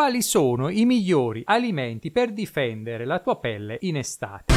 Quali sono i migliori alimenti per difendere la tua pelle in estate?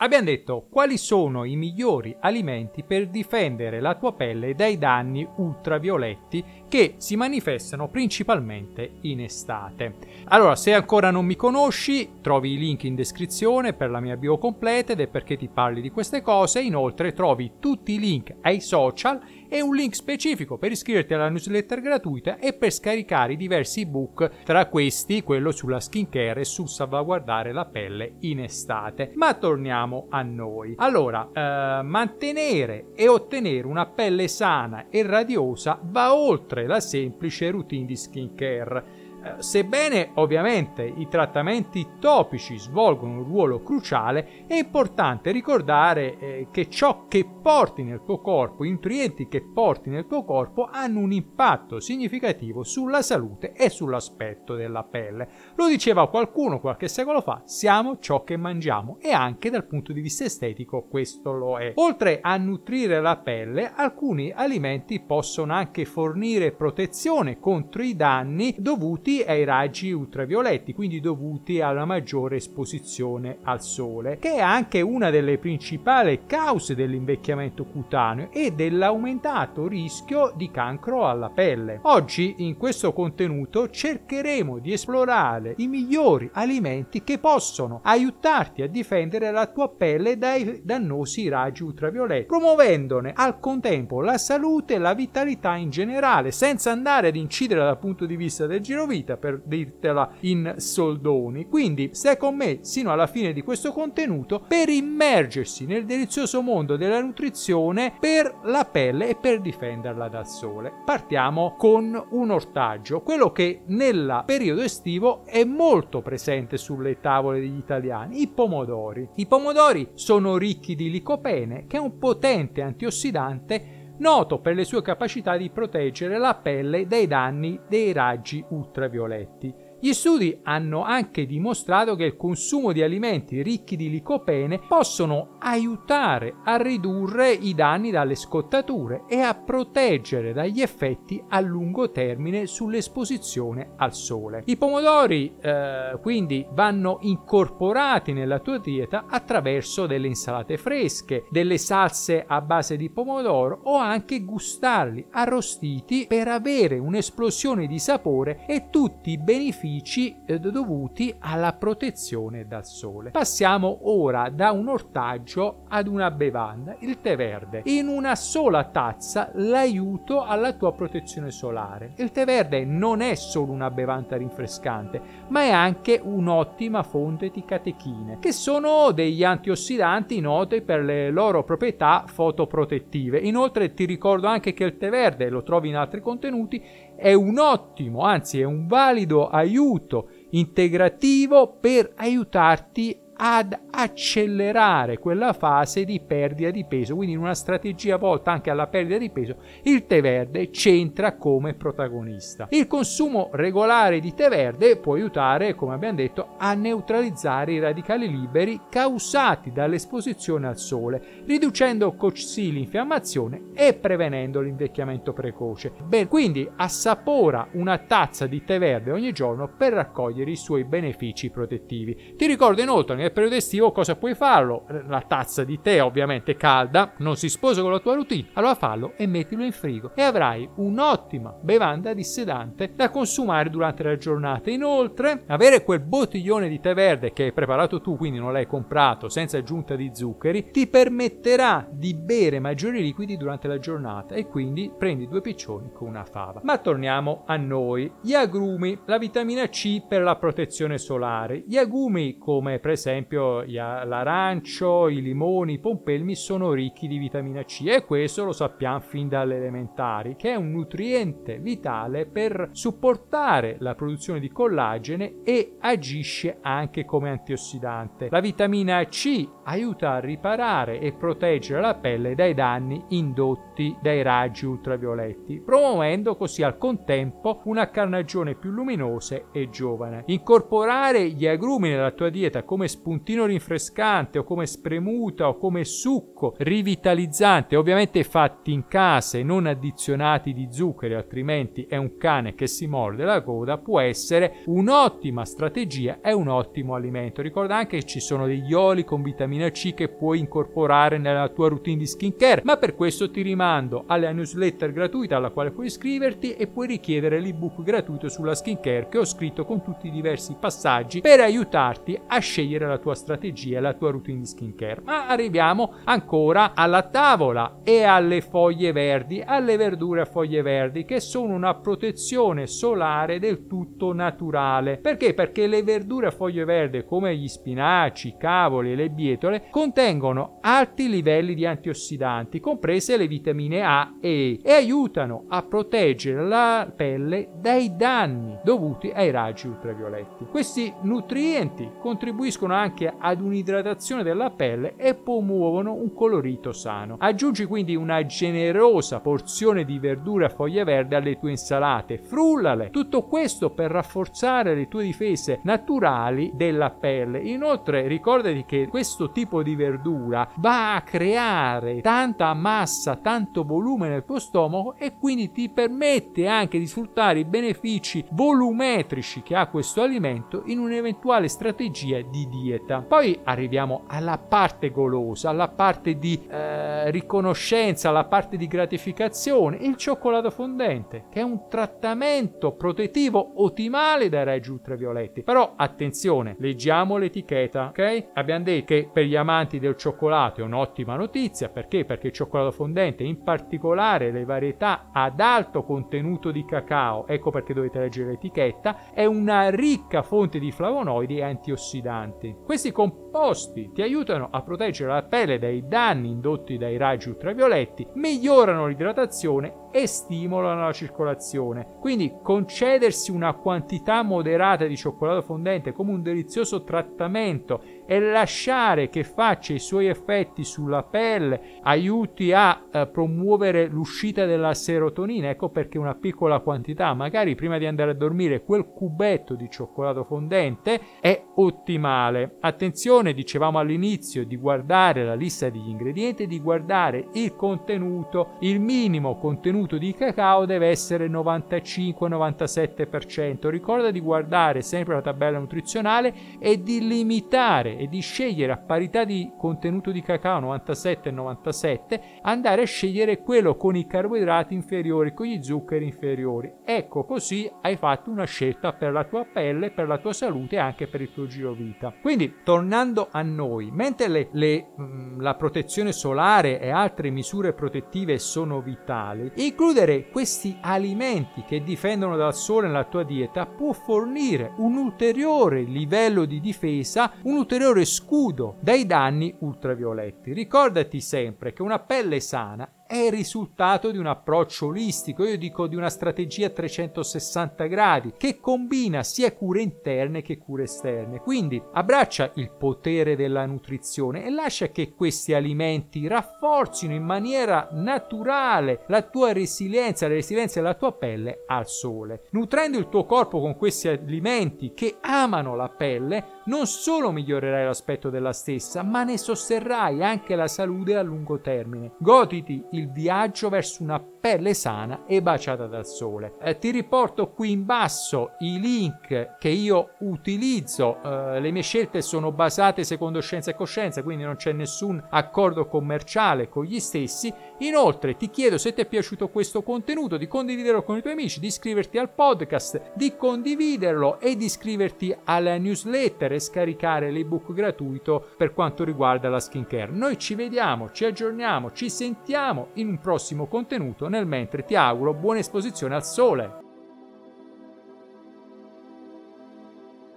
Abbiamo detto quali sono i migliori alimenti per difendere la tua pelle dai danni ultravioletti che si manifestano principalmente in estate. Allora, se ancora non mi conosci, trovi i link in descrizione per la mia bio completa ed è perché ti parli di queste cose. Inoltre trovi tutti i link ai social e un link specifico per iscriverti alla newsletter gratuita e per scaricare i diversi ebook, tra questi quello sulla skincare e sul salvaguardare la pelle in estate. Ma torniamo a noi. Allora, eh, mantenere e ottenere una pelle sana e radiosa va oltre la semplice routine di skincare sebbene ovviamente i trattamenti topici svolgono un ruolo cruciale, è importante ricordare eh, che ciò che porti nel tuo corpo, i nutrienti che porti nel tuo corpo hanno un impatto significativo sulla salute e sull'aspetto della pelle. Lo diceva qualcuno qualche secolo fa, siamo ciò che mangiamo e anche dal punto di vista estetico questo lo è. Oltre a nutrire la pelle, alcuni alimenti possono anche fornire protezione contro i danni dovuti ai raggi ultravioletti, quindi dovuti alla maggiore esposizione al sole, che è anche una delle principali cause dell'invecchiamento cutaneo e dell'aumentato rischio di cancro alla pelle. Oggi in questo contenuto cercheremo di esplorare i migliori alimenti che possono aiutarti a difendere la tua pelle dai dannosi raggi ultravioletti, promuovendone al contempo la salute e la vitalità in generale, senza andare ad incidere dal punto di vista del girovita vita per dirtela in soldoni. Quindi stai con me sino alla fine di questo contenuto per immergersi nel delizioso mondo della nutrizione per la pelle e per difenderla dal sole. Partiamo con un ortaggio, quello che nel periodo estivo è molto presente sulle tavole degli italiani, i pomodori. I pomodori sono ricchi di licopene, che è un potente antiossidante noto per le sue capacità di proteggere la pelle dai danni dei raggi ultravioletti. Gli studi hanno anche dimostrato che il consumo di alimenti ricchi di licopene possono aiutare a ridurre i danni dalle scottature e a proteggere dagli effetti a lungo termine sull'esposizione al sole. I pomodori eh, quindi vanno incorporati nella tua dieta attraverso delle insalate fresche, delle salse a base di pomodoro o anche gustarli arrostiti per avere un'esplosione di sapore e tutti i benefici benefici eh, dovuti alla protezione dal sole. Passiamo ora da un ortaggio ad una bevanda, il tè verde. In una sola tazza l'aiuto alla tua protezione solare. Il tè verde non è solo una bevanda rinfrescante, ma è anche un'ottima fonte di catechine, che sono degli antiossidanti noti per le loro proprietà fotoprotettive. Inoltre ti ricordo anche che il tè verde, lo trovi in altri contenuti, è un ottimo, anzi è un valido aiuto integrativo per aiutarti ad accelerare quella fase di perdita di peso. Quindi in una strategia volta anche alla perdita di peso, il tè verde c'entra come protagonista. Il consumo regolare di tè verde può aiutare, come abbiamo detto, a neutralizzare i radicali liberi causati dall'esposizione al sole, riducendo così l'infiammazione e prevenendo l'invecchiamento precoce. Bene, quindi assapora una tazza di tè verde ogni giorno per raccogliere i suoi benefici protettivi. Ti ricordo inoltre nel periodo estivo cosa puoi farlo? La tazza di tè ovviamente calda, non si sposa con la tua routine, allora fallo e mettilo in frigo e avrai un'ottima bevanda dissedante da consumare durante la giornata. Inoltre, avere quel bottiglione di tè verde che hai preparato tu, quindi non l'hai comprato, senza aggiunta di zuccheri, ti permetterà di bere maggiori liquidi durante la giornata e quindi prendi due piccioni con una fava. Ma torniamo a noi. Gli agrumi, la vitamina C per la protezione solare. Gli agrumi, come per esempio esempio l'arancio, i limoni, i pompelmi sono ricchi di vitamina C e questo lo sappiamo fin dalle elementari, che è un nutriente vitale per supportare la produzione di collagene e agisce anche come antiossidante. La vitamina C aiuta a riparare e proteggere la pelle dai danni indotti dai raggi ultravioletti, promuovendo così al contempo una carnagione più luminosa e giovane. Incorporare gli agrumi nella tua dieta come spuntino rinfrescante o come spremuta o come succo rivitalizzante, ovviamente fatti in casa e non addizionati di zuccheri, altrimenti è un cane che si morde la coda, può essere un'ottima strategia e un ottimo alimento. Ricorda anche che ci sono degli oli con vitamina C che puoi incorporare nella tua routine di skincare, ma per questo ti rimando alla newsletter gratuita alla quale puoi iscriverti e puoi richiedere l'ebook gratuito sulla skincare che ho scritto con tutti i diversi passaggi per aiutarti a scegliere la tua strategia e la tua routine di skincare. Ma arriviamo ancora alla tavola e alle foglie verdi, alle verdure a foglie verdi che sono una protezione solare del tutto naturale. Perché? Perché le verdure a foglie verdi come gli spinaci, i cavoli e le bietole contengono alti livelli di antiossidanti, comprese le vitamine A e E, e aiutano a proteggere la pelle dai danni dovuti ai raggi ultravioletti. Questi nutrienti contribuiscono anche ad un'idratazione della pelle e promuovono un colorito sano. Aggiungi quindi una generosa porzione di verdure a foglie verdi alle tue insalate, frullale. Tutto questo per rafforzare le tue difese naturali della pelle. Inoltre ricordati che questo tipo di verdura va a creare tanta massa, tanto volume nel tuo stomaco e quindi ti permette anche di sfruttare i benefici volumetrici che ha questo alimento in un'eventuale strategia di dieta. Poi arriviamo alla parte golosa, alla parte di eh, riconoscenza, alla parte di gratificazione, il cioccolato fondente, che è un trattamento protettivo ottimale dai raggi ultravioletti. Però attenzione, leggiamo l'etichetta, ok? Abbiamo detto che per gli amanti del cioccolato è un'ottima notizia, perché? Perché il cioccolato fondente, in particolare le varietà ad alto contenuto di cacao, ecco perché dovete leggere l'etichetta, è una ricca fonte di flavonoidi e antiossidanti. Questi composti ti aiutano a proteggere la pelle dai danni indotti dai raggi ultravioletti, migliorano l'idratazione e stimolano la circolazione. Quindi concedersi una quantità moderata di cioccolato fondente come un delizioso trattamento e lasciare che faccia i suoi effetti sulla pelle aiuti a eh, promuovere l'uscita della serotonina. Ecco perché una piccola quantità, magari prima di andare a dormire, quel cubetto di cioccolato fondente è ottimale. Attenzione, dicevamo all'inizio, di guardare la lista degli ingredienti, di guardare il contenuto, il minimo contenuto di cacao deve essere 95-97%. Ricorda di guardare sempre la tabella nutrizionale e di limitare e di scegliere a parità di contenuto di cacao 97 97, andare a scegliere quello con i carboidrati inferiori, con gli zuccheri inferiori. Ecco, così hai fatto una scelta per la tua pelle, per la tua salute e anche per il tuo giro vita. Quindi, tornando a noi, mentre le, le, mm, la protezione solare e altre misure protettive sono vitali, Includere questi alimenti che difendono dal sole nella tua dieta può fornire un ulteriore livello di difesa, un ulteriore scudo dai danni ultravioletti. Ricordati sempre che una pelle sana è il risultato di un approccio olistico, io dico di una strategia a 360 gradi, che combina sia cure interne che cure esterne. Quindi abbraccia il potere della nutrizione e lascia che questi alimenti rafforzino in maniera naturale la tua resilienza, la resilienza della tua pelle al sole. Nutrendo il tuo corpo con questi alimenti che amano la pelle, non solo migliorerai l'aspetto della stessa, ma ne sosterrai anche la salute a lungo termine. Goditi il viaggio verso una pelle sana e baciata dal sole. Eh, ti riporto qui in basso i link che io utilizzo. Eh, le mie scelte sono basate secondo scienza e coscienza, quindi non c'è nessun accordo commerciale con gli stessi. Inoltre ti chiedo se ti è piaciuto questo contenuto di condividerlo con i tuoi amici, di iscriverti al podcast, di condividerlo e di iscriverti alla newsletter e scaricare l'ebook gratuito per quanto riguarda la skincare. Noi ci vediamo, ci aggiorniamo, ci sentiamo in un prossimo contenuto nel mentre ti auguro buona esposizione al sole.